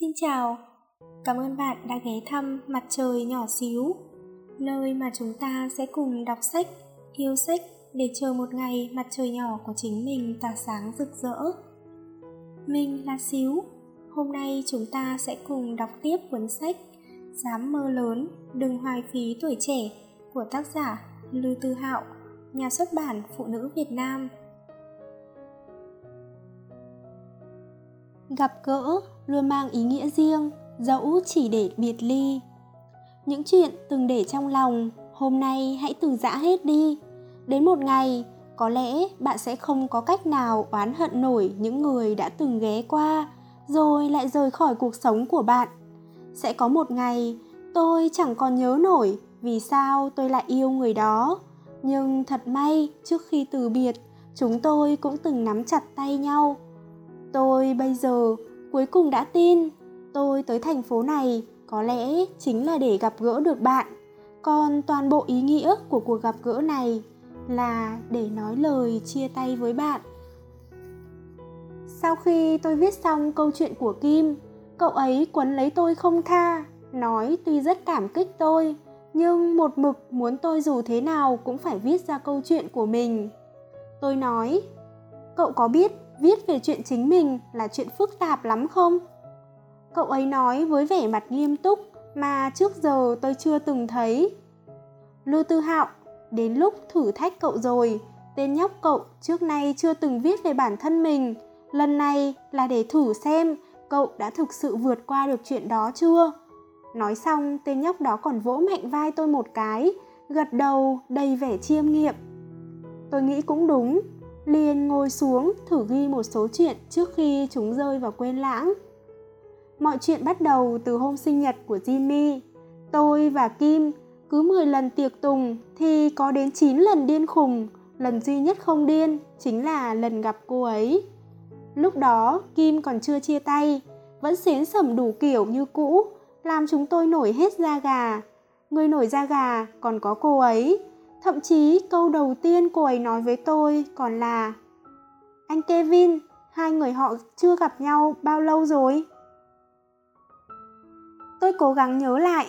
Xin chào, cảm ơn bạn đã ghé thăm Mặt trời nhỏ xíu, nơi mà chúng ta sẽ cùng đọc sách, yêu sách để chờ một ngày mặt trời nhỏ của chính mình tỏa sáng rực rỡ. Mình là Xíu, hôm nay chúng ta sẽ cùng đọc tiếp cuốn sách Dám mơ lớn, đừng hoài phí tuổi trẻ của tác giả Lưu Tư Hạo, nhà xuất bản Phụ nữ Việt Nam. Gặp gỡ luôn mang ý nghĩa riêng, dẫu chỉ để biệt ly. Những chuyện từng để trong lòng, hôm nay hãy từ giã hết đi. Đến một ngày, có lẽ bạn sẽ không có cách nào oán hận nổi những người đã từng ghé qua, rồi lại rời khỏi cuộc sống của bạn. Sẽ có một ngày, tôi chẳng còn nhớ nổi vì sao tôi lại yêu người đó. Nhưng thật may, trước khi từ biệt, chúng tôi cũng từng nắm chặt tay nhau. Tôi bây giờ cuối cùng đã tin. Tôi tới thành phố này có lẽ chính là để gặp gỡ được bạn. Còn toàn bộ ý nghĩa của cuộc gặp gỡ này là để nói lời, chia tay với bạn. Sau khi tôi viết xong câu chuyện của kim, cậu ấy quấn lấy tôi không tha, nói tuy rất cảm kích tôi, nhưng một mực muốn tôi dù thế nào cũng phải viết ra câu chuyện của mình. Tôi nói, cậu có biết viết về chuyện chính mình là chuyện phức tạp lắm không? Cậu ấy nói với vẻ mặt nghiêm túc mà trước giờ tôi chưa từng thấy. Lưu tư hạo, đến lúc thử thách cậu rồi, tên nhóc cậu trước nay chưa từng viết về bản thân mình. Lần này là để thử xem cậu đã thực sự vượt qua được chuyện đó chưa? Nói xong, tên nhóc đó còn vỗ mạnh vai tôi một cái, gật đầu đầy vẻ chiêm nghiệm. Tôi nghĩ cũng đúng liền ngồi xuống thử ghi một số chuyện trước khi chúng rơi vào quên lãng mọi chuyện bắt đầu từ hôm sinh nhật của Jimmy. Tôi và Kim cứ 10 lần tiệc tùng thì có đến 9 lần điên khùng, lần duy nhất không điên chính là lần gặp cô ấy. Lúc đó Kim còn chưa chia tay, vẫn xến sẩm đủ kiểu như cũ, làm chúng tôi nổi hết da gà. Người nổi da gà còn có cô ấy. Thậm chí câu đầu tiên cô ấy nói với tôi còn là Anh Kevin, hai người họ chưa gặp nhau bao lâu rồi? Tôi cố gắng nhớ lại.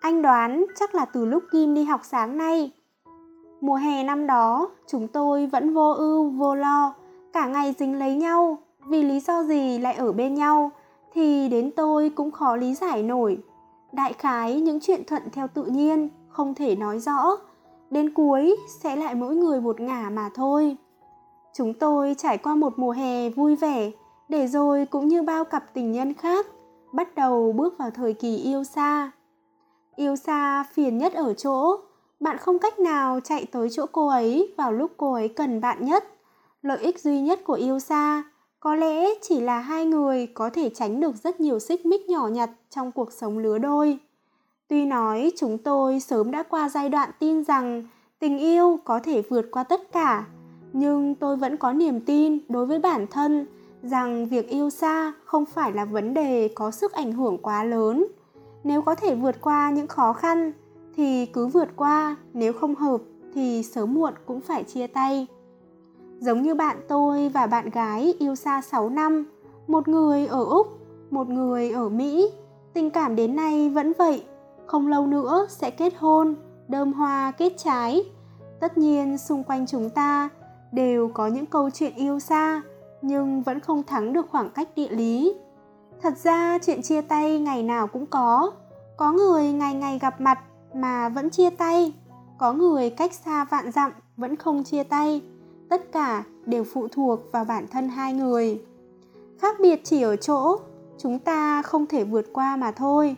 Anh đoán chắc là từ lúc Kim đi học sáng nay. Mùa hè năm đó, chúng tôi vẫn vô ưu, vô lo, cả ngày dính lấy nhau, vì lý do gì lại ở bên nhau thì đến tôi cũng khó lý giải nổi. Đại khái những chuyện thuận theo tự nhiên, không thể nói rõ, đến cuối sẽ lại mỗi người một ngả mà thôi. Chúng tôi trải qua một mùa hè vui vẻ, để rồi cũng như bao cặp tình nhân khác, bắt đầu bước vào thời kỳ yêu xa. Yêu xa phiền nhất ở chỗ, bạn không cách nào chạy tới chỗ cô ấy vào lúc cô ấy cần bạn nhất. Lợi ích duy nhất của yêu xa có lẽ chỉ là hai người có thể tránh được rất nhiều xích mích nhỏ nhặt trong cuộc sống lứa đôi. Tuy nói chúng tôi sớm đã qua giai đoạn tin rằng tình yêu có thể vượt qua tất cả, nhưng tôi vẫn có niềm tin đối với bản thân rằng việc yêu xa không phải là vấn đề có sức ảnh hưởng quá lớn. Nếu có thể vượt qua những khó khăn thì cứ vượt qua nếu không hợp thì sớm muộn cũng phải chia tay. Giống như bạn tôi và bạn gái yêu xa 6 năm một người ở úc một người ở mỹ tình cảm đến nay vẫn vậy không lâu nữa sẽ kết hôn đơm hoa kết trái tất nhiên xung quanh chúng ta đều có những câu chuyện yêu xa nhưng vẫn không thắng được khoảng cách địa lý. Thật ra chuyện chia tay ngày nào cũng có, có người ngày ngày gặp mặt mà vẫn chia tay, có người cách xa vạn dặm vẫn không chia tay. Tất cả đều phụ thuộc vào bản thân hai người. Khác biệt chỉ ở chỗ chúng ta không thể vượt qua mà thôi.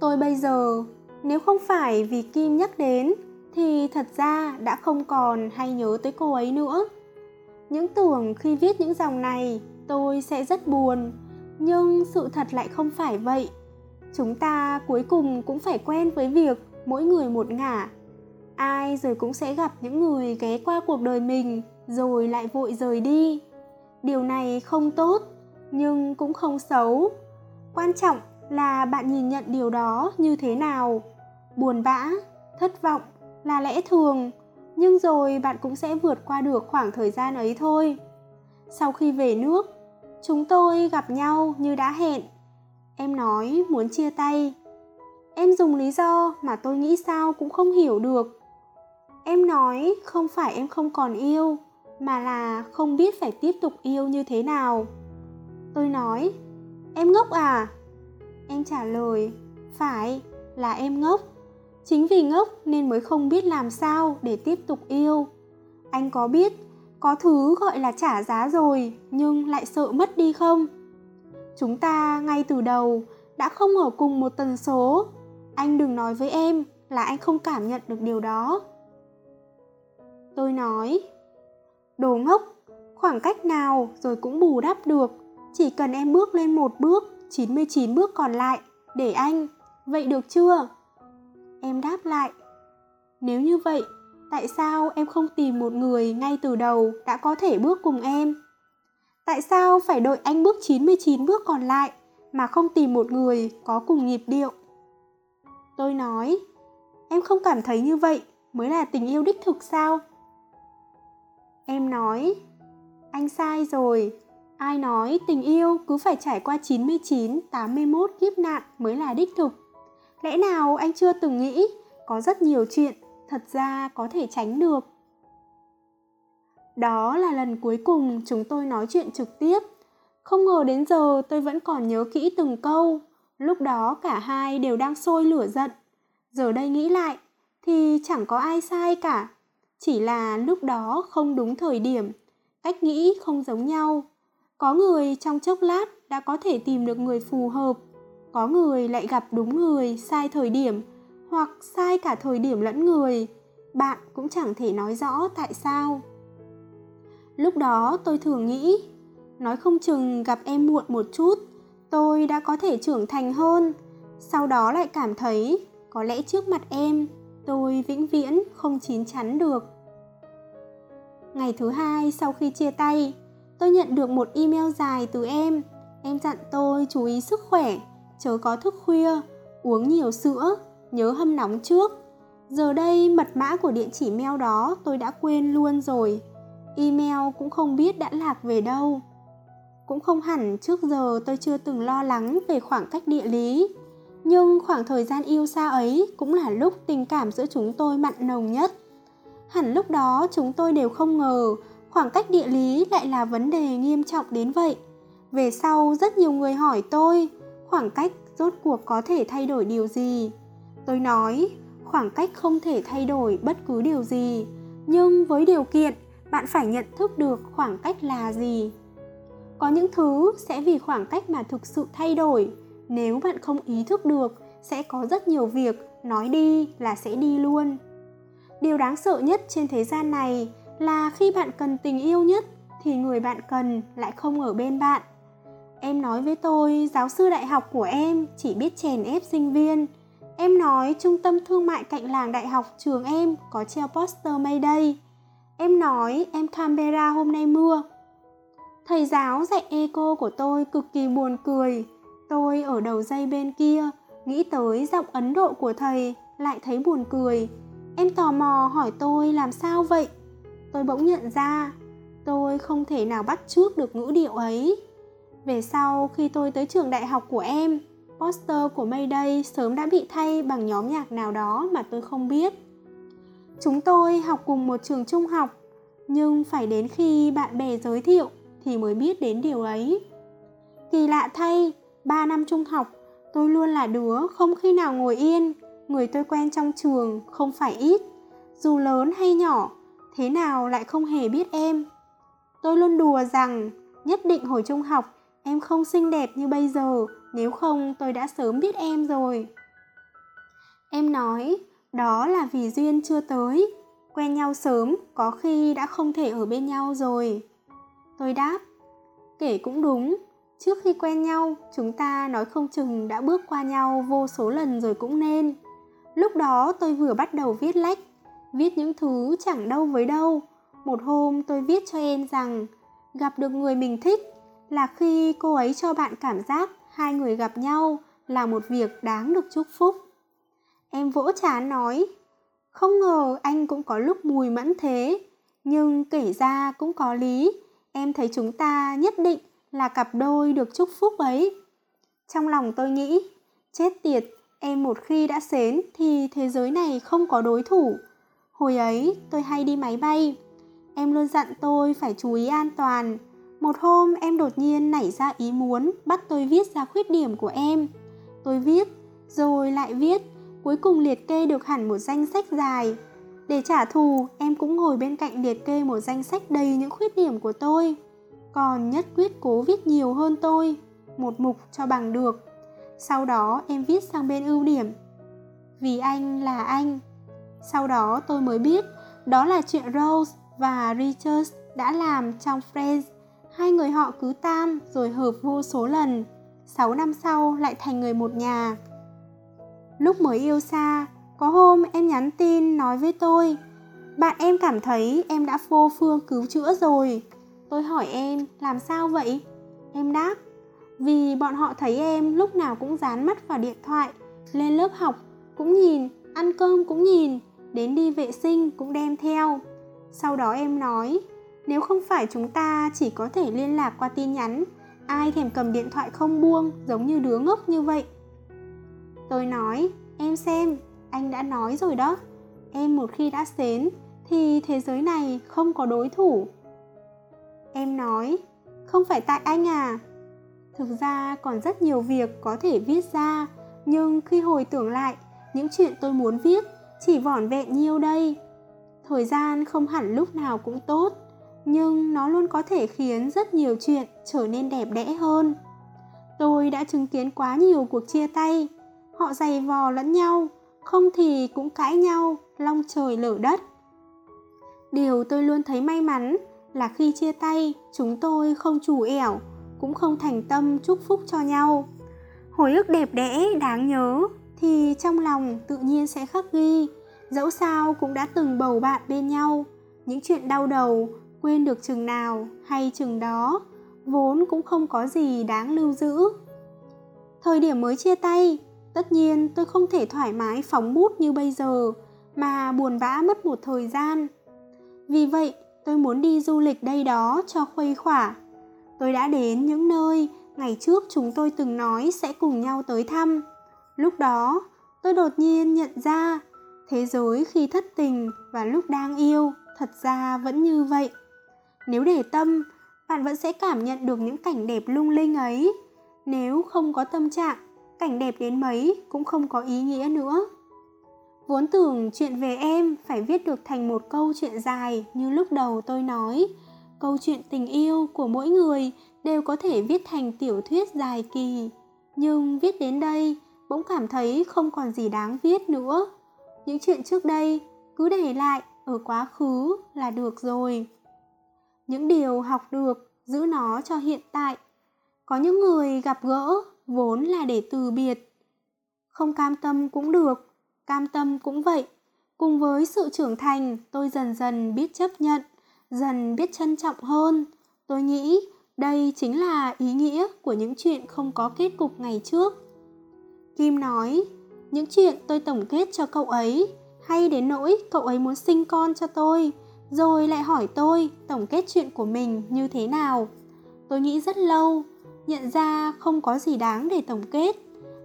Tôi bây giờ, nếu không phải vì Kim nhắc đến, thì thật ra đã không còn hay nhớ tới cô ấy nữa. Những tưởng khi viết những dòng này, tôi sẽ rất buồn. Nhưng sự thật lại không phải vậy. Chúng ta cuối cùng cũng phải quen với việc mỗi người một ngả. Ai rồi cũng sẽ gặp những người ghé qua cuộc đời mình, rồi lại vội rời đi. Điều này không tốt, nhưng cũng không xấu. Quan trọng là bạn nhìn nhận điều đó như thế nào? Buồn bã, thất vọng là lẽ thường, nhưng rồi bạn cũng sẽ vượt qua được khoảng thời gian ấy thôi. Sau khi về nước, chúng tôi gặp nhau như đã hẹn. Em nói muốn chia tay. Em dùng lý do mà tôi nghĩ sao cũng không hiểu được. Em nói không phải em không còn yêu, mà là không biết phải tiếp tục yêu như thế nào. Tôi nói, em ngốc à? Em trả lời, phải, là em ngốc. Chính vì ngốc nên mới không biết làm sao để tiếp tục yêu. Anh có biết, có thứ gọi là trả giá rồi, nhưng lại sợ mất đi không? Chúng ta ngay từ đầu đã không ở cùng một tần số. Anh đừng nói với em là anh không cảm nhận được điều đó. Tôi nói, đồ ngốc, khoảng cách nào rồi cũng bù đắp được. Chỉ cần em bước lên một bước 99 bước còn lại. Để anh. Vậy được chưa? Em đáp lại. Nếu như vậy, tại sao em không tìm một người ngay từ đầu đã có thể bước cùng em? Tại sao phải đợi anh bước 99 bước còn lại mà không tìm một người có cùng nhịp điệu? Tôi nói, em không cảm thấy như vậy mới là tình yêu đích thực sao? Em nói, anh sai rồi ai nói tình yêu cứ phải trải qua 99, 81 kiếp nạn mới là đích thực? Lẽ nào anh chưa từng nghĩ có rất nhiều chuyện thật ra có thể tránh được? Đó là lần cuối cùng chúng tôi nói chuyện trực tiếp. Không ngờ đến giờ tôi vẫn còn nhớ kỹ từng câu lúc đó cả hai đều đang sôi lửa giận. Giờ đây nghĩ lại thì chẳng có ai sai cả chỉ là lúc đó không đúng thời điểm cách nghĩ không giống nhau có người trong chốc lát đã có thể tìm được người phù hợp. Có người lại gặp đúng người, sai thời điểm, hoặc sai cả thời điểm lẫn người. Bạn cũng chẳng thể nói rõ tại sao. Lúc đó tôi thường nghĩ, nói không chừng gặp em muộn một chút, tôi đã có thể trưởng thành hơn. Sau đó lại cảm thấy, có lẽ trước mặt em, tôi vĩnh viễn không chín chắn được. Ngày thứ hai sau khi chia tay tôi nhận được một email dài từ em. Em dặn tôi chú ý sức khỏe, chớ có thức khuya, uống nhiều sữa, nhớ hâm nóng trước. Giờ đây, mật mã của địa chỉ mail đó tôi đã quên luôn rồi. Email cũng không biết đã lạc về đâu. Cũng không hẳn trước giờ tôi chưa từng lo lắng về khoảng cách địa lý. Nhưng khoảng thời gian yêu xa ấy cũng là lúc tình cảm giữa chúng tôi mặn nồng nhất. Hẳn lúc đó chúng tôi đều không ngờ khoảng cách địa lý lại là vấn đề nghiêm trọng đến vậy. Về sau, rất nhiều người hỏi tôi, khoảng cách rốt cuộc có thể thay đổi điều gì? Tôi nói, khoảng cách không thể thay đổi bất cứ điều gì, nhưng với điều kiện bạn phải nhận thức được khoảng cách là gì. Có những thứ sẽ vì khoảng cách mà thực sự thay đổi. Nếu bạn không ý thức được, sẽ có rất nhiều việc nói đi là sẽ đi luôn. Điều đáng sợ nhất trên thế gian này là khi bạn cần tình yêu nhất thì người bạn cần lại không ở bên bạn. Em nói với tôi, giáo sư đại học của em chỉ biết chèn ép sinh viên. Em nói trung tâm thương mại cạnh làng đại học trường em có treo poster mayday em nói em canberra hôm nay mưa. Thầy giáo dạy eco của tôi cực kỳ buồn cười. Tôi ở đầu dây bên kia, nghĩ tới giọng ấn độ của thầy lại thấy buồn cười. Em tò mò hỏi tôi làm sao vậy? Tôi bỗng nhận ra, tôi không thể nào bắt chước được ngữ điệu ấy. Về sau, khi tôi tới trường đại học của em, poster của mayday sớm đã bị thay bằng nhóm nhạc nào đó mà tôi không biết. Chúng tôi học cùng một trường trung học, nhưng phải đến khi bạn bè giới thiệu thì mới biết đến điều ấy. Kỳ lạ thay, ba năm trung học, tôi luôn là đứa không khi nào ngồi yên, người tôi quen trong trường không phải ít, dù lớn hay nhỏ thế nào lại không hề biết em? Tôi luôn đùa rằng, nhất định hồi trung học, em không xinh đẹp như bây giờ, nếu không tôi đã sớm biết em rồi. Em nói, đó là vì duyên chưa tới, quen nhau sớm, có khi đã không thể ở bên nhau rồi. Tôi đáp, kể cũng đúng, trước khi quen nhau, chúng ta nói không chừng đã bước qua nhau vô số lần rồi cũng nên. Lúc đó tôi vừa bắt đầu viết lách viết những thứ chẳng đâu với đâu một hôm tôi viết cho em rằng gặp được người mình thích là khi cô ấy cho bạn cảm giác hai người gặp nhau là một việc đáng được chúc phúc em vỗ chán nói không ngờ anh cũng có lúc mùi mẫn thế nhưng kể ra cũng có lý em thấy chúng ta nhất định là cặp đôi được chúc phúc ấy. Trong lòng tôi nghĩ, chết tiệt, em một khi đã xến thì thế giới này không có đối thủ. Hồi ấy tôi hay đi máy bay. Em luôn dặn tôi phải chú ý an toàn. Một hôm em đột nhiên nảy ra ý muốn bắt tôi viết ra khuyết điểm của em. Tôi viết, rồi lại viết, cuối cùng liệt kê được hẳn một danh sách dài. Để trả thù, em cũng ngồi bên cạnh liệt kê một danh sách đầy những khuyết điểm của tôi. Còn nhất quyết cố viết nhiều hơn tôi, một mục cho bằng được. Sau đó em viết sang bên ưu điểm. Vì anh là anh. Sau đó tôi mới biết đó là chuyện Rose và Richard đã làm trong Friends. Hai người họ cứ tam rồi hợp vô số lần. 6 năm sau lại thành người một nhà. Lúc mới yêu xa, có hôm em nhắn tin nói với tôi Bạn em cảm thấy em đã vô phương cứu chữa rồi Tôi hỏi em làm sao vậy? Em đáp Vì bọn họ thấy em lúc nào cũng dán mắt vào điện thoại Lên lớp học cũng nhìn, ăn cơm cũng nhìn Đến đi vệ sinh cũng đem theo. Sau đó em nói, Nếu không phải chúng ta chỉ có thể liên lạc qua tin nhắn, Ai thèm cầm điện thoại không buông, giống như đứa ngốc như vậy. Tôi nói, Em xem, anh đã nói rồi đó. Em một khi đã xến, thì thế giới này không có đối thủ. Em nói, không phải tại anh à. Thực ra còn rất nhiều việc có thể viết ra, nhưng khi hồi tưởng lại, những chuyện tôi muốn viết chỉ vỏn vẹn nhiêu đây thời gian không hẳn lúc nào cũng tốt nhưng nó luôn có thể khiến rất nhiều chuyện trở nên đẹp đẽ hơn tôi đã chứng kiến quá nhiều cuộc chia tay họ giày vò lẫn nhau không thì cũng cãi nhau, long trời lở đất. Điều tôi luôn thấy may mắn là khi chia tay, chúng tôi không chủ ẻo, cũng không thành tâm chúc phúc cho nhau. Hồi ức đẹp đẽ, đáng nhớ, thì trong lòng tự nhiên sẽ khắc ghi, dẫu sao cũng đã từng bầu bạn bên nhau. Những chuyện đau đầu, quên được chừng nào hay chừng đó, vốn cũng không có gì đáng lưu giữ. Thời điểm mới chia tay, Tất nhiên tôi không thể thoải mái phóng bút như bây giờ mà buồn bã mất một thời gian. Vì vậy, tôi muốn đi du lịch đây đó cho khuây khỏa. Tôi đã đến những nơi ngày trước chúng tôi từng nói sẽ cùng nhau tới thăm. Lúc đó, tôi đột nhiên nhận ra thế giới khi thất tình và lúc đang yêu thật ra vẫn như vậy. Nếu để tâm, bạn vẫn sẽ cảm nhận được những cảnh đẹp lung linh ấy. Nếu không có tâm trạng, cảnh đẹp đến mấy cũng không có ý nghĩa nữa. Vốn tưởng chuyện về em phải viết được thành một câu chuyện dài như lúc đầu tôi nói. Câu chuyện tình yêu của mỗi người đều có thể viết thành tiểu thuyết dài kỳ. Nhưng viết đến đây bỗng cảm thấy không còn gì đáng viết nữa. Những chuyện trước đây cứ để lại ở quá khứ là được rồi. Những điều học được giữ nó cho hiện tại. Có những người gặp gỡ vốn là để từ biệt. Không cam tâm cũng được, cam tâm cũng vậy. Cùng với sự trưởng thành, tôi dần dần biết chấp nhận, dần biết trân trọng hơn. Tôi nghĩ đây chính là ý nghĩa của những chuyện không có kết cục ngày trước. Kim nói, những chuyện tôi tổng kết cho cậu ấy, hay đến nỗi cậu ấy muốn sinh con cho tôi, rồi lại hỏi tôi tổng kết chuyện của mình như thế nào. Tôi nghĩ rất lâu, nhận ra không có gì đáng để tổng kết.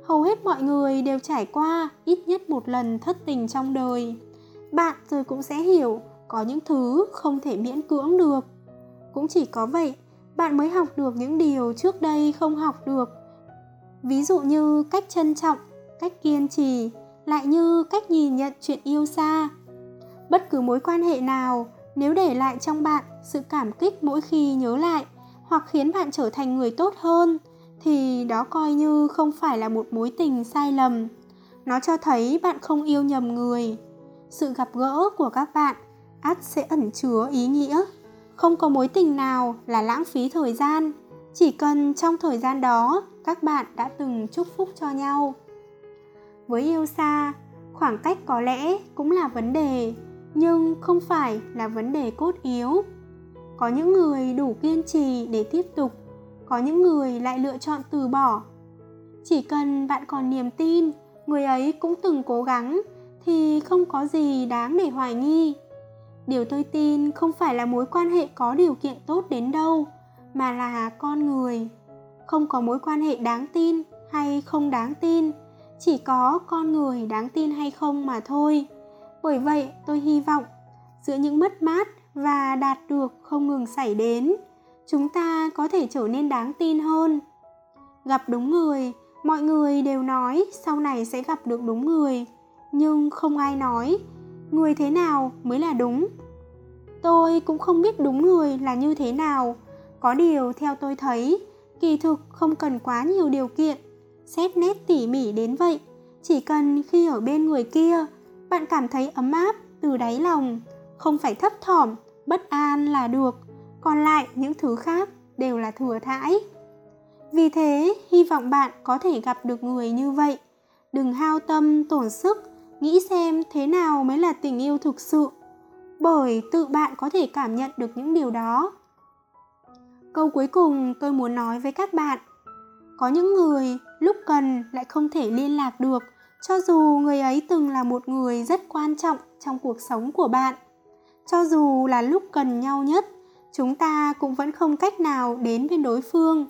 Hầu hết mọi người đều trải qua ít nhất một lần thất tình trong đời. Bạn rồi cũng sẽ hiểu có những thứ không thể miễn cưỡng được. Cũng chỉ có vậy bạn mới học được những điều trước đây không học được ví dụ như cách trân trọng, cách kiên trì, lại như cách nhìn nhận chuyện yêu xa. Bất cứ mối quan hệ nào, nếu để lại trong bạn sự cảm kích mỗi khi nhớ lại hoặc khiến bạn trở thành người tốt hơn, thì đó coi như không phải là một mối tình sai lầm. Nó cho thấy bạn không yêu nhầm người. Sự gặp gỡ của các bạn ắt sẽ ẩn chứa ý nghĩa. Không có mối tình nào là lãng phí thời gian. Chỉ cần trong thời gian đó các bạn đã từng chúc phúc cho nhau. Với yêu xa, khoảng cách có lẽ cũng là vấn đề, nhưng không phải là vấn đề cốt yếu. Có những người đủ kiên trì để tiếp tục, có những người lại lựa chọn từ bỏ. Chỉ cần bạn còn niềm tin, người ấy cũng từng cố gắng, thì không có gì đáng để hoài nghi. Điều tôi tin không phải là mối quan hệ có điều kiện tốt đến đâu, mà là con người không có mối quan hệ đáng tin hay không đáng tin, chỉ có con người đáng tin hay không mà thôi. Bởi vậy, tôi hy vọng giữa những mất mát và đạt được không ngừng xảy đến, chúng ta có thể trở nên đáng tin hơn. Gặp đúng người, mọi người đều nói sau này sẽ gặp được đúng người, nhưng không ai nói người thế nào mới là đúng. Tôi cũng không biết đúng người là như thế nào, có điều theo tôi thấy kỳ thực, không cần quá nhiều điều kiện. Xét nét tỉ mỉ đến vậy, chỉ cần khi ở bên người kia, bạn cảm thấy ấm áp từ đáy lòng, không phải thấp thỏm, bất an là được. Còn lại, những thứ khác đều là thừa thãi. Vì thế, hy vọng bạn có thể gặp được người như vậy. Đừng hao tâm, tổn sức, nghĩ xem thế nào mới là tình yêu thực sự. Bởi tự bạn có thể cảm nhận được những điều đó câu cuối cùng tôi muốn nói với các bạn. Có những người lúc cần lại không thể liên lạc được, cho dù người ấy từng là một người rất quan trọng trong cuộc sống của bạn. Cho dù là lúc cần nhau nhất, chúng ta cũng vẫn không cách nào đến bên đối phương.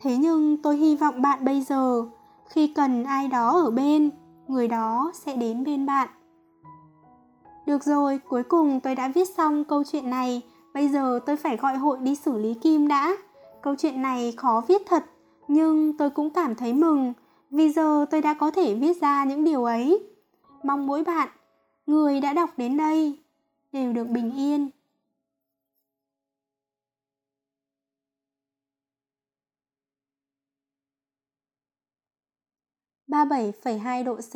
Thế nhưng tôi hy vọng bạn bây giờ, khi cần ai đó ở bên, người đó sẽ đến bên bạn. Được rồi, cuối cùng tôi đã viết xong câu chuyện này bây giờ tôi phải gọi hội đi xử lý kim đã. Câu chuyện này khó viết thật nhưng tôi cũng cảm thấy mừng vì giờ tôi đã có thể viết ra những điều ấy. Mong mỗi bạn người đã đọc đến đây đều được bình yên. 37,2 độ C.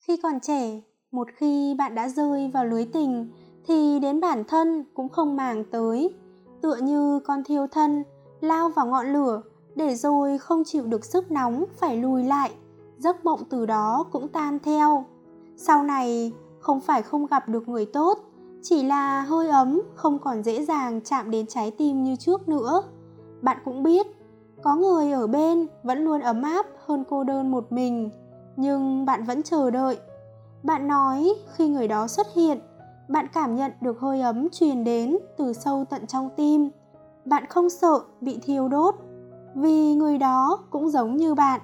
Khi còn trẻ, một khi bạn đã rơi vào lưới tình thì đến bản thân cũng không màng tới, tựa như con thiêu thân lao vào ngọn lửa để rồi không chịu được sức nóng phải lùi lại, giấc mộng từ đó cũng tan theo. Sau này không phải không gặp được người tốt, chỉ là hơi ấm không còn dễ dàng chạm đến trái tim như trước nữa. Bạn cũng biết có người ở bên vẫn luôn ấm áp hơn cô đơn một mình nhưng bạn vẫn chờ đợi bạn nói khi người đó xuất hiện bạn cảm nhận được hơi ấm truyền đến từ sâu tận trong tim. Bạn không sợ bị thiêu đốt, vì người đó cũng giống như bạn.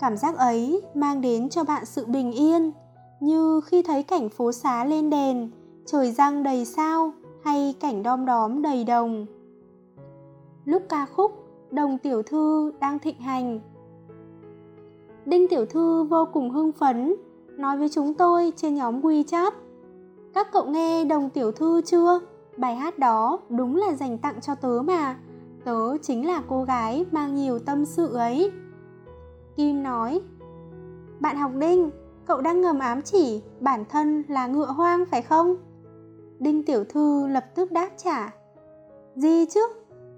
Cảm giác ấy mang đến cho bạn sự bình yên, như khi thấy cảnh phố xá lên đèn, trời răng đầy sao hay cảnh đom đóm đầy đồng. Lúc ca khúc đồng tiểu thư đang thịnh hành, đinh tiểu thư vô cùng hưng phấn, nói với chúng tôi trên nhóm wechat các cậu nghe đồng tiểu thư chưa? Bài hát đó đúng là dành tặng cho tớ mà. Tớ chính là cô gái mang nhiều tâm sự ấy. Kim nói bạn học đinh cậu đang ngầm ám chỉ bản thân là ngựa hoang phải không? Đinh tiểu thư lập tức đáp trả gì chứ?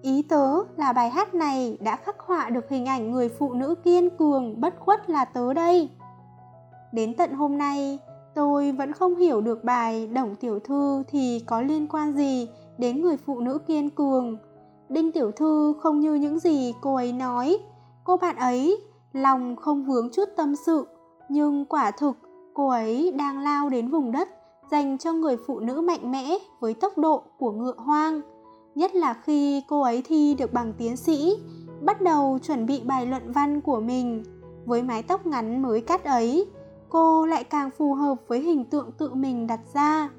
Ý tớ là bài hát này đã khắc họa được hình ảnh người phụ nữ kiên cường, bất khuất là tớ đây. Đến tận hôm nay, tôi vẫn không hiểu được bài Đồng Tiểu Thư thì có liên quan gì đến người phụ nữ kiên cường. Đinh Tiểu Thư không như những gì cô ấy nói. Cô bạn ấy lòng không vướng chút tâm sự, nhưng quả thực cô ấy đang lao đến vùng đất dành cho người phụ nữ mạnh mẽ với tốc độ của ngựa hoang nhất là khi cô ấy thi được bằng tiến sĩ bắt đầu chuẩn bị bài luận văn của mình với mái tóc ngắn mới cắt ấy cô lại càng phù hợp với hình tượng tự mình đặt ra.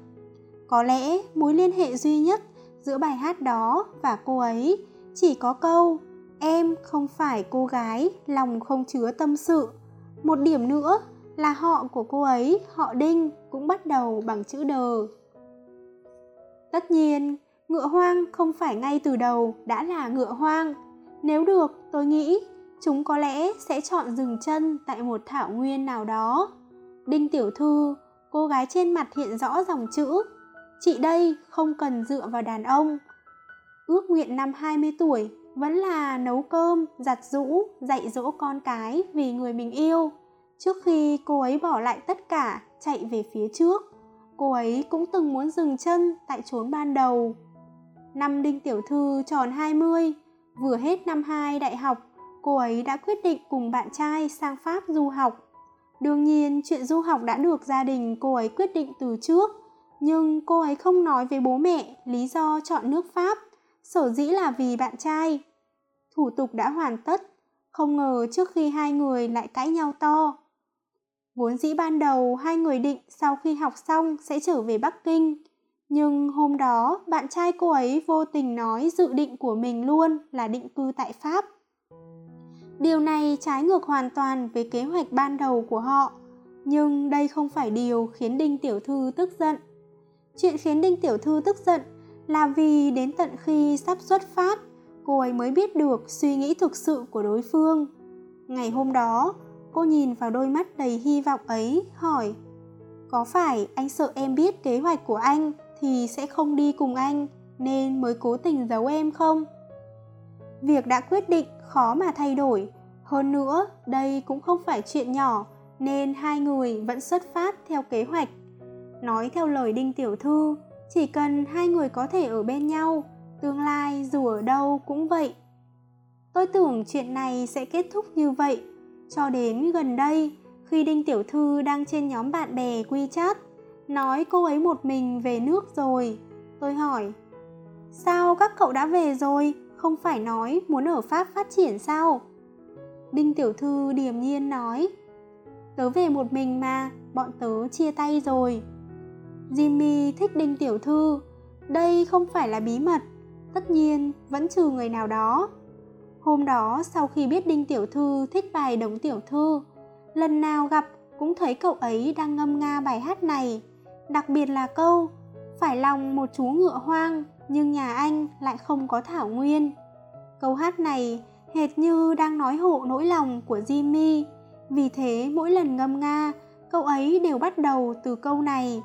Có lẽ mối liên hệ duy nhất giữa bài hát đó và cô ấy chỉ có câu, em không phải cô gái, lòng không chứa tâm sự. Một điểm nữa là họ của cô ấy, họ đinh, cũng bắt đầu bằng chữ đờ tất nhiên, ngựa hoang không phải ngay từ đầu đã là ngựa hoang. Nếu được, tôi nghĩ chúng có lẽ sẽ chọn dừng chân tại một thảo nguyên nào đó đinh tiểu thư cô gái trên mặt hiện rõ dòng chữ chị đây không cần dựa vào đàn ông ước nguyện năm 20 tuổi vẫn là nấu cơm, giặt rũ, dạy dỗ con cái vì người mình yêu. Trước khi cô ấy bỏ lại tất cả, chạy về phía trước, cô ấy cũng từng muốn dừng chân tại chốn ban đầu năm Đinh Tiểu Thư tròn 20, vừa hết năm 2 đại học, cô ấy đã quyết định cùng bạn trai sang Pháp du học. Đương nhiên, chuyện du học đã được gia đình cô ấy quyết định từ trước, nhưng cô ấy không nói với bố mẹ lý do chọn nước Pháp, sở dĩ là vì bạn trai. Thủ tục đã hoàn tất, không ngờ trước khi hai người lại cãi nhau to. Vốn dĩ ban đầu hai người định sau khi học xong sẽ trở về Bắc Kinh. Nhưng hôm đó bạn trai cô ấy vô tình nói dự định của mình luôn là định cư tại Pháp. Điều này trái ngược hoàn toàn với kế hoạch ban đầu của họ. Nhưng đây không phải điều khiến Đinh Tiểu Thư tức giận. Chuyện khiến Đinh Tiểu Thư tức giận là vì đến tận khi sắp xuất phát, cô ấy mới biết được suy nghĩ thực sự của đối phương. Ngày hôm đó, cô nhìn vào đôi mắt đầy hy vọng ấy, hỏi Có phải anh sợ em biết kế hoạch của anh thì sẽ không đi cùng anh nên mới cố tình giấu em không? Việc đã quyết định khó mà thay đổi, hơn nữa đây cũng không phải chuyện nhỏ nên hai người vẫn xuất phát theo kế hoạch. Nói theo lời Đinh Tiểu Thư, chỉ cần hai người có thể ở bên nhau, tương lai dù ở đâu cũng vậy. Tôi tưởng chuyện này sẽ kết thúc như vậy, cho đến gần đây, khi Đinh Tiểu Thư đang trên nhóm bạn bè WeChat, nói cô ấy một mình về nước rồi. Tôi hỏi, sao các cậu đã về rồi, không phải nói muốn ở Pháp phát triển sao? Đinh Tiểu Thư điềm nhiên nói, tớ về một mình mà, bọn tớ chia tay rồi. Jimmy thích Đinh Tiểu Thư, đây không phải là bí mật, tất nhiên vẫn trừ người nào đó. Hôm đó sau khi biết Đinh Tiểu Thư thích bài Đống Tiểu Thư, lần nào gặp cũng thấy cậu ấy đang ngâm nga bài hát này, đặc biệt là câu Phải lòng một chú ngựa hoang nhưng nhà anh lại không có thảo nguyên. Câu hát này hệt như đang nói hộ nỗi lòng của Jimmy, vì thế mỗi lần ngâm nga, cậu ấy đều bắt đầu từ câu này.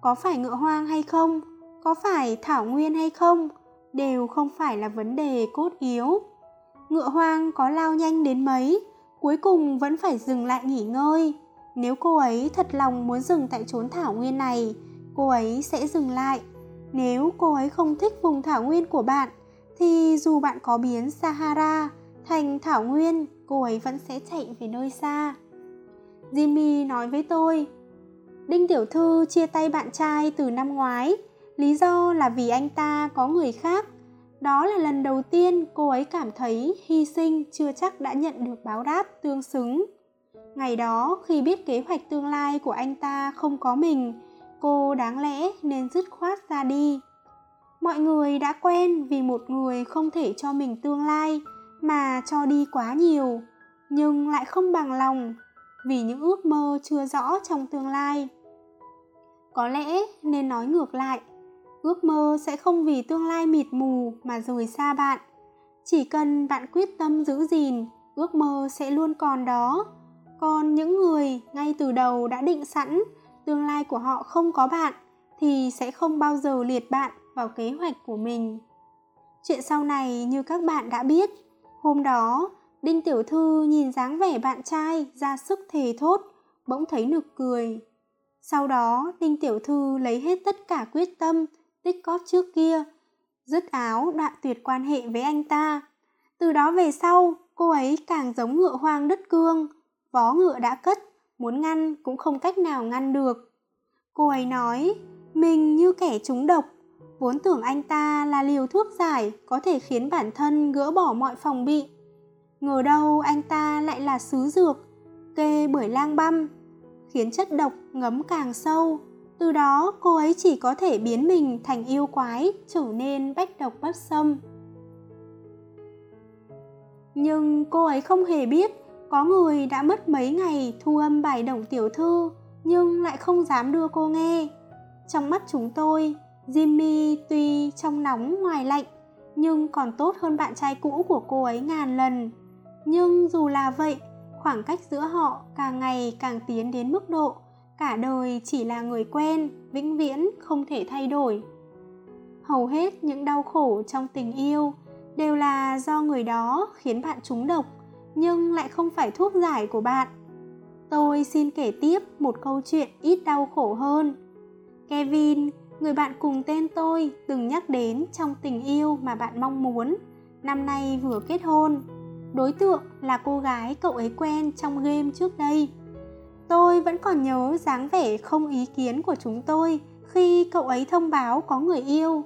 Có phải ngựa hoang hay không? Có phải thảo nguyên hay không? Đều không phải là vấn đề cốt yếu. Ngựa hoang có lao nhanh đến mấy, cuối cùng vẫn phải dừng lại nghỉ ngơi. Nếu cô ấy thật lòng muốn dừng tại chốn thảo nguyên này, cô ấy sẽ dừng lại. Nếu cô ấy không thích vùng thảo nguyên của bạn, thì dù bạn có biến Sahara thành thảo nguyên, cô ấy vẫn sẽ chạy về nơi xa. Jimmy nói với tôi, Đinh Tiểu Thư chia tay bạn trai từ năm ngoái, lý do là vì anh ta có người khác. Đó là lần đầu tiên cô ấy cảm thấy hy sinh chưa chắc đã nhận được báo đáp tương xứng. Ngày đó khi biết kế hoạch tương lai của anh ta không có mình, cô đáng lẽ nên dứt khoát ra đi. Mọi người đã quen vì một người không thể cho mình tương lai mà cho đi quá nhiều, nhưng lại không bằng lòng vì những ước mơ chưa rõ trong tương lai. Có lẽ nên nói ngược lại, ước mơ sẽ không vì tương lai mịt mù mà rời xa bạn. Chỉ cần bạn quyết tâm giữ gìn, ước mơ sẽ luôn còn đó. Còn những người ngay từ đầu đã định sẵn tương lai của họ không có bạn thì sẽ không bao giờ liệt bạn vào kế hoạch của mình. Chuyện sau này như các bạn đã biết, hôm đó Đinh Tiểu Thư nhìn dáng vẻ bạn trai ra sức thề thốt, bỗng thấy nực cười. Sau đó, Đinh Tiểu Thư lấy hết tất cả quyết tâm, tích cóp trước kia, dứt áo đoạn tuyệt quan hệ với anh ta. Từ đó về sau, cô ấy càng giống ngựa hoang đất cương, vó ngựa đã cất, muốn ngăn cũng không cách nào ngăn được. Cô ấy nói, mình như kẻ trúng độc, vốn tưởng anh ta là liều thuốc giải có thể khiến bản thân gỡ bỏ mọi phòng bị. Ngờ đâu anh ta lại là sứ dược, kê bởi lang băm, khiến chất độc ngấm càng sâu. Từ đó cô ấy chỉ có thể biến mình thành yêu quái, trở nên bách độc bất xâm. Nhưng cô ấy không hề biết có người đã mất mấy ngày thu âm bài đồng tiểu thư nhưng lại không dám đưa cô nghe. Trong mắt chúng tôi, Jimmy tuy trong nóng ngoài lạnh nhưng còn tốt hơn bạn trai cũ của cô ấy ngàn lần. Nhưng dù là vậy, khoảng cách giữa họ càng ngày càng tiến đến mức độ cả đời chỉ là người quen, vĩnh viễn không thể thay đổi. Hầu hết những đau khổ trong tình yêu đều là do người đó khiến bạn trúng độc nhưng lại không phải thuốc giải của bạn. Tôi xin kể tiếp một câu chuyện ít đau khổ hơn. Kevin, người bạn cùng tên tôi từng nhắc đến trong tình yêu mà bạn mong muốn, năm nay vừa kết hôn. Đối tượng là cô gái cậu ấy quen trong game trước đây. Tôi vẫn còn nhớ dáng vẻ không ý kiến của chúng tôi khi cậu ấy thông báo có người yêu.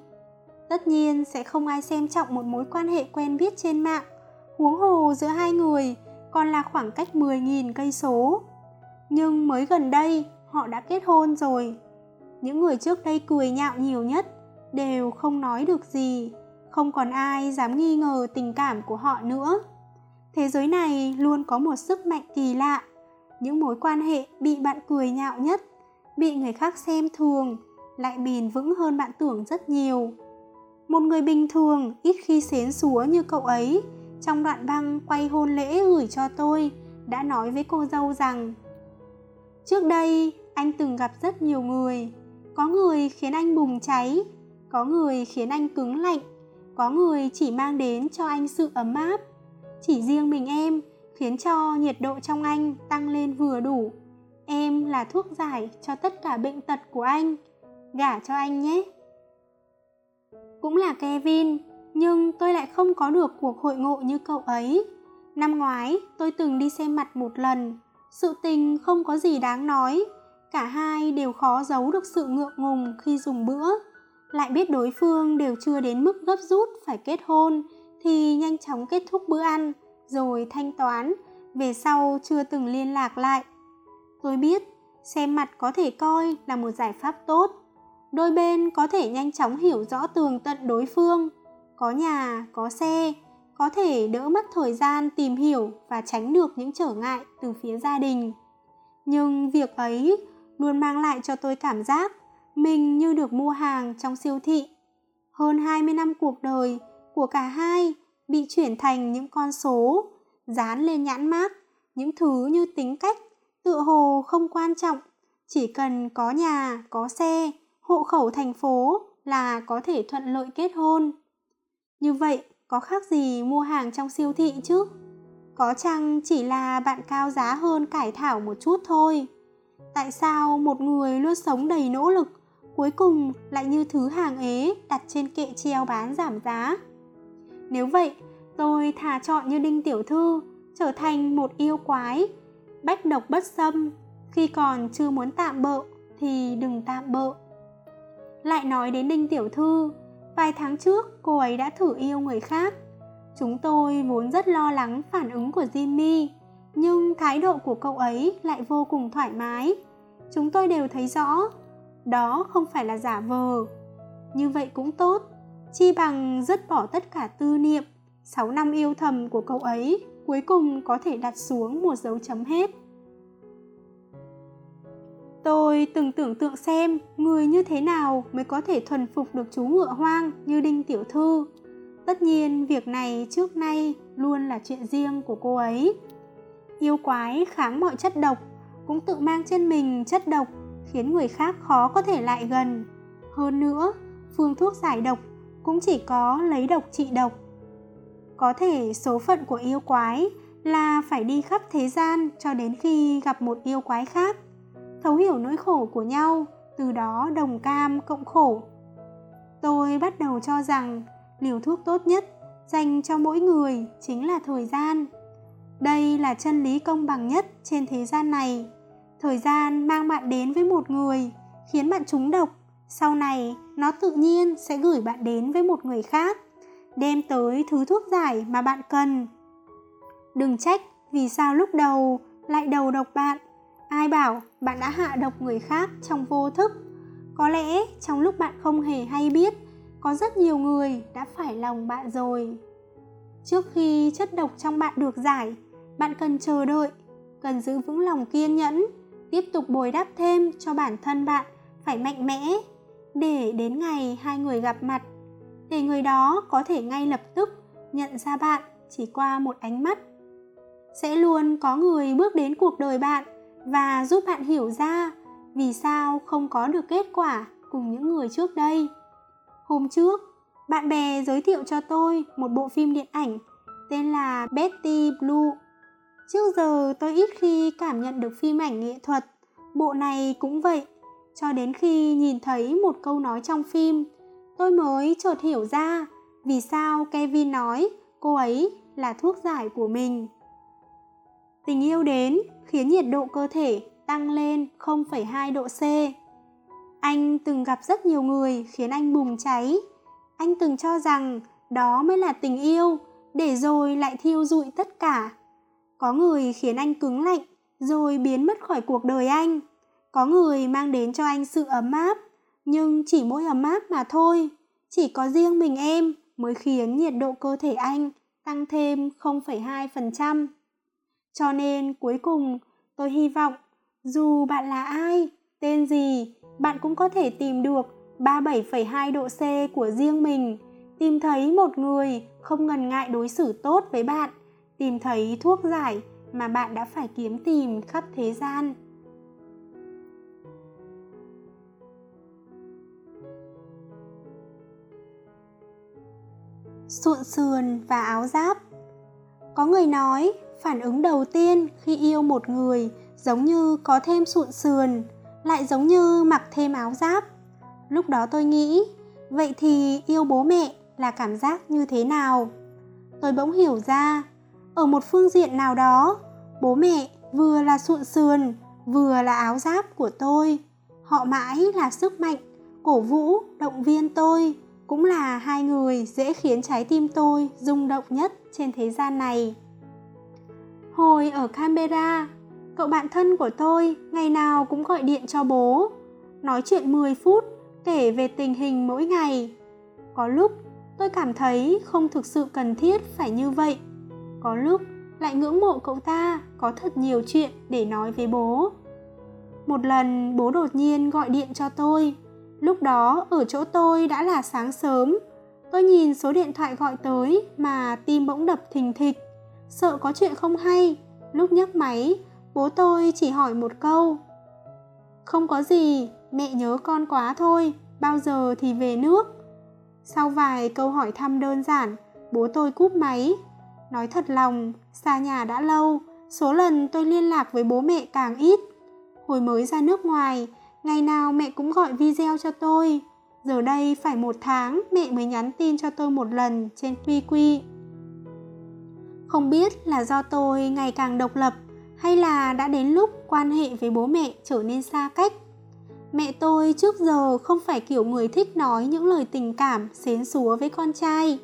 tất nhiên sẽ không ai xem trọng một mối quan hệ quen biết trên mạng huống hồ giữa hai người còn là khoảng cách 10.000 cây số. Nhưng mới gần đây, họ đã kết hôn rồi. Những người trước đây cười nhạo nhiều nhất đều không nói được gì, không còn ai dám nghi ngờ tình cảm của họ nữa. Thế giới này luôn có một sức mạnh kỳ lạ. Những mối quan hệ bị bạn cười nhạo nhất, bị người khác xem thường, lại bền vững hơn bạn tưởng rất nhiều. Một người bình thường ít khi xến xúa như cậu ấy trong đoạn băng quay hôn lễ gửi cho tôi, đã nói với cô dâu rằng, trước đây, anh từng gặp rất nhiều người. Có người khiến anh bùng cháy, có người khiến anh cứng lạnh, có người chỉ mang đến cho anh sự ấm áp. Chỉ riêng mình em khiến cho nhiệt độ trong anh tăng lên vừa đủ. Em là thuốc giải cho tất cả bệnh tật của anh. Gả cho anh nhé. Cũng là kevin nhưng tôi lại không có được cuộc hội ngộ như cậu ấy. Năm ngoái, tôi từng đi xem mặt một lần. Sự tình không có gì đáng nói. Cả hai đều khó giấu được sự ngượng ngùng khi dùng bữa. Lại biết đối phương đều chưa đến mức gấp rút phải kết hôn, thì nhanh chóng kết thúc bữa ăn, rồi thanh toán. Về sau chưa từng liên lạc lại. Tôi biết, xem mặt có thể coi là một giải pháp tốt. Đôi bên có thể nhanh chóng hiểu rõ tường tận đối phương có nhà, có xe, có thể đỡ mất thời gian tìm hiểu và tránh được những trở ngại từ phía gia đình. Nhưng việc ấy luôn mang lại cho tôi cảm giác mình như được mua hàng trong siêu thị. Hơn 20 năm cuộc đời của cả hai bị chuyển thành những con số, dán lên nhãn mác, những thứ như tính cách, tựa hồ không quan trọng, chỉ cần có nhà, có xe, hộ khẩu thành phố là có thể thuận lợi kết hôn. Như vậy, có khác gì mua hàng trong siêu thị chứ? Có chăng chỉ là bạn cao giá hơn cải thảo một chút thôi? Tại sao một người luôn sống đầy nỗ lực, cuối cùng lại như thứ hàng ế đặt trên kệ treo bán giảm giá? Nếu vậy, tôi thà chọn như Đinh Tiểu Thư, trở thành một yêu quái, bách độc bất xâm, khi còn chưa muốn tạm bợ thì đừng tạm bợ. Lại nói đến Đinh Tiểu Thư, Vài tháng trước, cô ấy đã thử yêu người khác. Chúng tôi vốn rất lo lắng phản ứng của Jimmy, nhưng thái độ của cậu ấy lại vô cùng thoải mái. Chúng tôi đều thấy rõ, đó không phải là giả vờ. Như vậy cũng tốt, chi bằng dứt bỏ tất cả tư niệm, 6 năm yêu thầm của cậu ấy cuối cùng có thể đặt xuống một dấu chấm hết. Tôi từng tưởng tượng xem người như thế nào mới có thể thuần phục được chú ngựa hoang như Đinh Tiểu Thư. Tất nhiên việc này trước nay luôn là chuyện riêng của cô ấy. Yêu quái kháng mọi chất độc, cũng tự mang trên mình chất độc khiến người khác khó có thể lại gần. Hơn nữa, phương thuốc giải độc cũng chỉ có lấy độc trị độc. Có thể số phận của yêu quái là phải đi khắp thế gian cho đến khi gặp một yêu quái khác thấu hiểu nỗi khổ của nhau, từ đó đồng cam, cộng khổ. Tôi bắt đầu cho rằng liều thuốc tốt nhất dành cho mỗi người chính là thời gian. Đây là chân lý công bằng nhất trên thế gian này. Thời gian mang bạn đến với một người khiến bạn trúng độc, sau này nó tự nhiên sẽ gửi bạn đến với một người khác, đem tới thứ thuốc giải mà bạn cần. Đừng trách vì sao lúc đầu lại đầu độc bạn. Ai bảo bạn đã hạ độc người khác trong vô thức? Có lẽ trong lúc bạn không hề hay biết, có rất nhiều người đã phải lòng bạn rồi. Trước khi chất độc trong bạn được giải, bạn cần chờ đợi, cần giữ vững lòng kiên nhẫn, tiếp tục bồi đắp thêm cho bản thân bạn phải mạnh mẽ để đến ngày hai người gặp mặt, để người đó có thể ngay lập tức nhận ra bạn chỉ qua một ánh mắt. Sẽ luôn có người bước đến cuộc đời bạn và giúp bạn hiểu ra vì sao không có được kết quả cùng những người trước đây. Hôm trước, bạn bè giới thiệu cho tôi một bộ phim điện ảnh tên là Betty Blue. Trước giờ tôi ít khi cảm nhận được phim ảnh nghệ thuật, bộ này cũng vậy. Cho đến khi nhìn thấy một câu nói trong phim, tôi mới chợt hiểu ra vì sao Kevin nói cô ấy là thuốc giải của mình. Tình yêu đến khiến nhiệt độ cơ thể tăng lên 0,2 độ C. Anh từng gặp rất nhiều người khiến anh bùng cháy. anh từng cho rằng đó mới là tình yêu để rồi lại thiêu dụi tất cả có người khiến anh cứng lạnh rồi biến mất khỏi cuộc đời anh có người mang đến cho anh sự ấm áp nhưng chỉ mỗi ấm áp mà thôi chỉ có riêng mình em mới khiến nhiệt độ cơ thể anh tăng thêm 0,2%. Cho nên cuối cùng tôi hy vọng dù bạn là ai, tên gì, bạn cũng có thể tìm được 37,2 độ C của riêng mình, tìm thấy một người không ngần ngại đối xử tốt với bạn, tìm thấy thuốc giải mà bạn đã phải kiếm tìm khắp thế gian. Sụn sườn và áo giáp. Có người nói phản ứng đầu tiên khi yêu một người giống như có thêm sụn sườn, lại giống như mặc thêm áo giáp. Lúc đó tôi nghĩ, vậy thì yêu bố mẹ là cảm giác như thế nào? Tôi bỗng hiểu ra, ở một phương diện nào đó, bố mẹ vừa là sụn sườn, vừa là áo giáp của tôi. Họ mãi là sức mạnh, cổ vũ, động viên tôi, cũng là hai người dễ khiến trái tim tôi rung động nhất trên thế gian này. Hồi ở Canberra, cậu bạn thân của tôi ngày nào cũng gọi điện cho bố, nói chuyện 10 phút, kể về tình hình mỗi ngày. Có lúc tôi cảm thấy không thực sự cần thiết phải như vậy. Có lúc lại ngưỡng mộ cậu ta có thật nhiều chuyện để nói với bố. Một lần bố đột nhiên gọi điện cho tôi. Lúc đó ở chỗ tôi đã là sáng sớm. Tôi nhìn số điện thoại gọi tới mà tim bỗng đập thình thịch. Sợ có chuyện không hay. Lúc nhấc máy, bố tôi chỉ hỏi một câu. Không có gì, mẹ nhớ con quá thôi, bao giờ thì về nước. Sau vài câu hỏi thăm đơn giản, bố tôi cúp máy. Nói thật lòng, xa nhà đã lâu, số lần tôi liên lạc với bố mẹ càng ít. Hồi mới ra nước ngoài, ngày nào mẹ cũng gọi video cho tôi. Giờ đây phải một tháng mẹ mới nhắn tin cho tôi một lần trên QQ. Không biết là do tôi ngày càng độc lập hay là đã đến lúc quan hệ với bố mẹ trở nên xa cách. Mẹ tôi trước giờ không phải kiểu người thích nói những lời tình cảm xến xúa với con trai.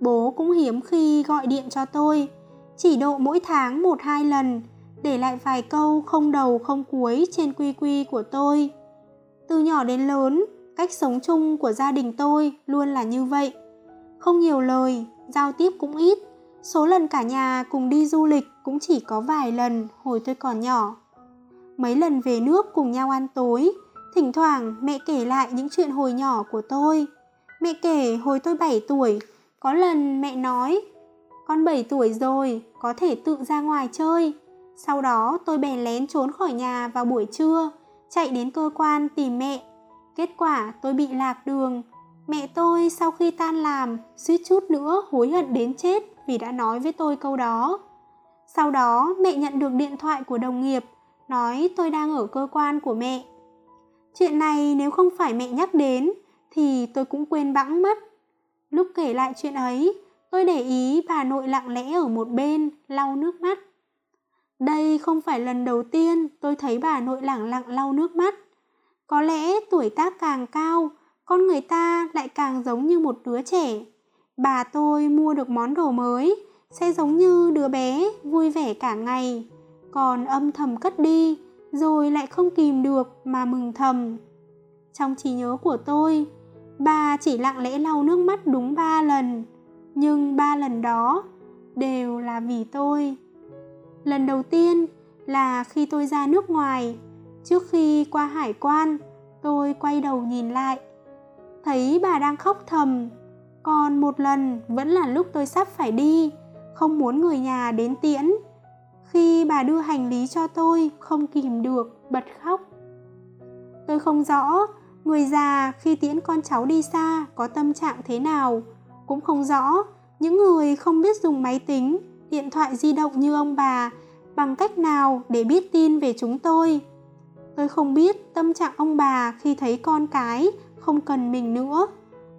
Bố cũng hiếm khi gọi điện cho tôi, chỉ độ mỗi tháng một hai lần, để lại vài câu không đầu không cuối trên quy quy của tôi. Từ nhỏ đến lớn, cách sống chung của gia đình tôi luôn là như vậy. Không nhiều lời, giao tiếp cũng ít, Số lần cả nhà cùng đi du lịch cũng chỉ có vài lần hồi tôi còn nhỏ. Mấy lần về nước cùng nhau ăn tối, thỉnh thoảng mẹ kể lại những chuyện hồi nhỏ của tôi. Mẹ kể hồi tôi 7 tuổi, có lần mẹ nói, con 7 tuổi rồi, có thể tự ra ngoài chơi. Sau đó tôi bèn lén trốn khỏi nhà vào buổi trưa, chạy đến cơ quan tìm mẹ. Kết quả tôi bị lạc đường. Mẹ tôi sau khi tan làm, suýt chút nữa hối hận đến chết vì đã nói với tôi câu đó. Sau đó mẹ nhận được điện thoại của đồng nghiệp nói tôi đang ở cơ quan của mẹ. Chuyện này nếu không phải mẹ nhắc đến thì tôi cũng quên bẵng mất. Lúc kể lại chuyện ấy, tôi để ý bà nội lặng lẽ ở một bên lau nước mắt. Đây không phải lần đầu tiên tôi thấy bà nội lẳng lặng lau nước mắt. Có lẽ tuổi tác càng cao, con người ta lại càng giống như một đứa trẻ. Bà tôi mua được món đồ mới, sẽ giống như đứa bé, vui vẻ cả ngày. Còn âm thầm cất đi, rồi lại không kìm được mà mừng thầm. Trong trí nhớ của tôi, bà chỉ lặng lẽ lau nước mắt đúng ba lần. Nhưng ba lần đó đều là vì tôi. Lần đầu tiên là khi tôi ra nước ngoài. Trước khi qua hải quan, tôi quay đầu nhìn lại thấy bà đang khóc thầm còn một lần vẫn là lúc tôi sắp phải đi, không muốn người nhà đến tiễn. Khi bà đưa hành lý cho tôi, không kìm được, bật khóc. Tôi không rõ người già khi tiễn con cháu đi xa có tâm trạng thế nào, cũng không rõ những người không biết dùng máy tính, điện thoại di động như ông bà bằng cách nào để biết tin về chúng tôi. Tôi không biết tâm trạng ông bà khi thấy con cái không cần mình nữa.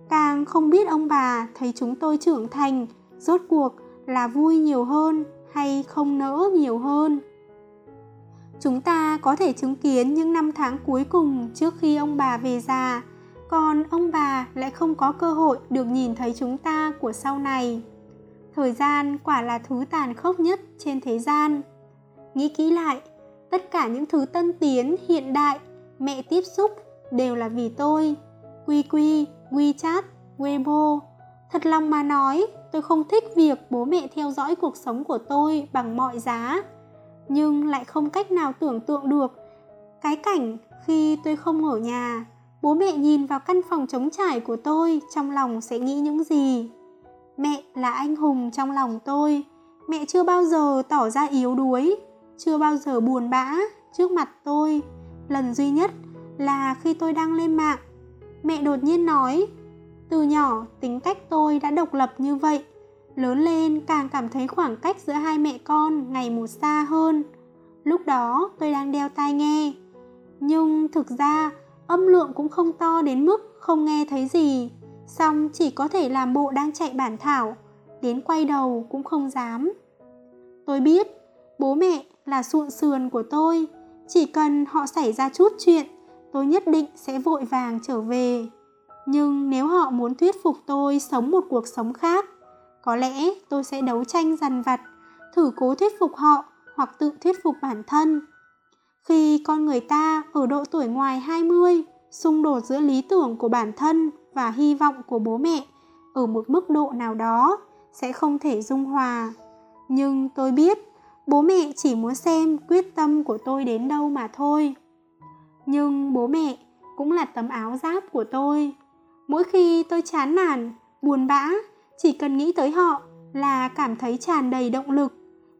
Càng không biết ông bà thấy chúng tôi trưởng thành, rốt cuộc là vui nhiều hơn hay không nỡ nhiều hơn? Chúng ta có thể chứng kiến những năm tháng cuối cùng trước khi ông bà về già, còn ông bà lại không có cơ hội được nhìn thấy chúng ta của sau này. Thời gian quả là thứ tàn khốc nhất trên thế gian. Nghĩ kỹ lại, tất cả những thứ tân tiến, hiện đại, mẹ tiếp xúc đều là vì tôi quy wechat weibo thật lòng mà nói, tôi không thích việc bố mẹ theo dõi cuộc sống của tôi bằng mọi giá. Nhưng lại không cách nào tưởng tượng được cái cảnh khi tôi không ở nhà, bố mẹ nhìn vào căn phòng trống trải của tôi trong lòng sẽ nghĩ những gì? Mẹ là anh hùng trong lòng tôi. Mẹ chưa bao giờ tỏ ra yếu đuối, chưa bao giờ buồn bã trước mặt tôi. Lần duy nhất là khi tôi đang lên mạng mẹ đột nhiên nói, từ nhỏ, tính cách tôi đã độc lập như vậy. Lớn lên càng cảm thấy khoảng cách giữa hai mẹ con ngày một xa hơn. Lúc đó tôi đang đeo tai nghe. Nhưng thực ra, âm lượng cũng không to đến mức không nghe thấy gì. Xong chỉ có thể làm bộ đang chạy bản thảo, đến quay đầu cũng không dám. Tôi biết, bố mẹ là sụn sườn của tôi, chỉ cần họ xảy ra chút chuyện tôi nhất định sẽ vội vàng trở về. Nhưng nếu họ muốn thuyết phục tôi sống một cuộc sống khác, có lẽ tôi sẽ đấu tranh dằn vặt, thử cố thuyết phục họ hoặc tự thuyết phục bản thân. Khi con người ta ở độ tuổi ngoài 20 xung đột giữa lý tưởng của bản thân và hy vọng của bố mẹ ở một mức độ nào đó sẽ không thể dung hòa. Nhưng tôi biết bố mẹ chỉ muốn xem quyết tâm của tôi đến đâu mà thôi nhưng bố mẹ cũng là tấm áo giáp của tôi. Mỗi khi tôi chán nản, buồn bã, chỉ cần nghĩ tới họ là cảm thấy tràn đầy động lực.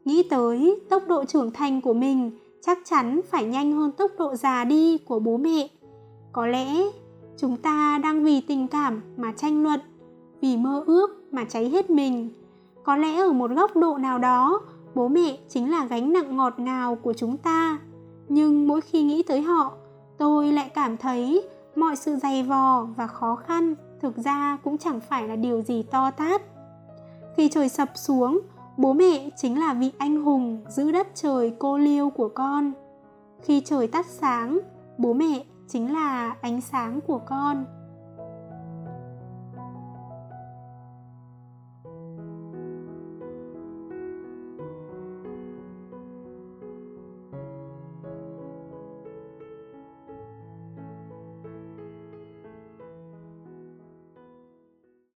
Nghĩ tới tốc độ trưởng thành của mình chắc chắn phải nhanh hơn tốc độ già đi của bố mẹ. Có lẽ chúng ta đang vì tình cảm mà tranh luận, vì mơ ước mà cháy hết mình. Có lẽ ở một góc độ nào đó, bố mẹ chính là gánh nặng ngọt ngào của chúng ta. Nhưng mỗi khi nghĩ tới họ tôi lại cảm thấy mọi sự dày vò và khó khăn thực ra cũng chẳng phải là điều gì to tát. Khi trời sập xuống, bố mẹ chính là vị anh hùng giữ đất trời cô liêu của con. Khi trời tắt sáng, bố mẹ chính là ánh sáng của con.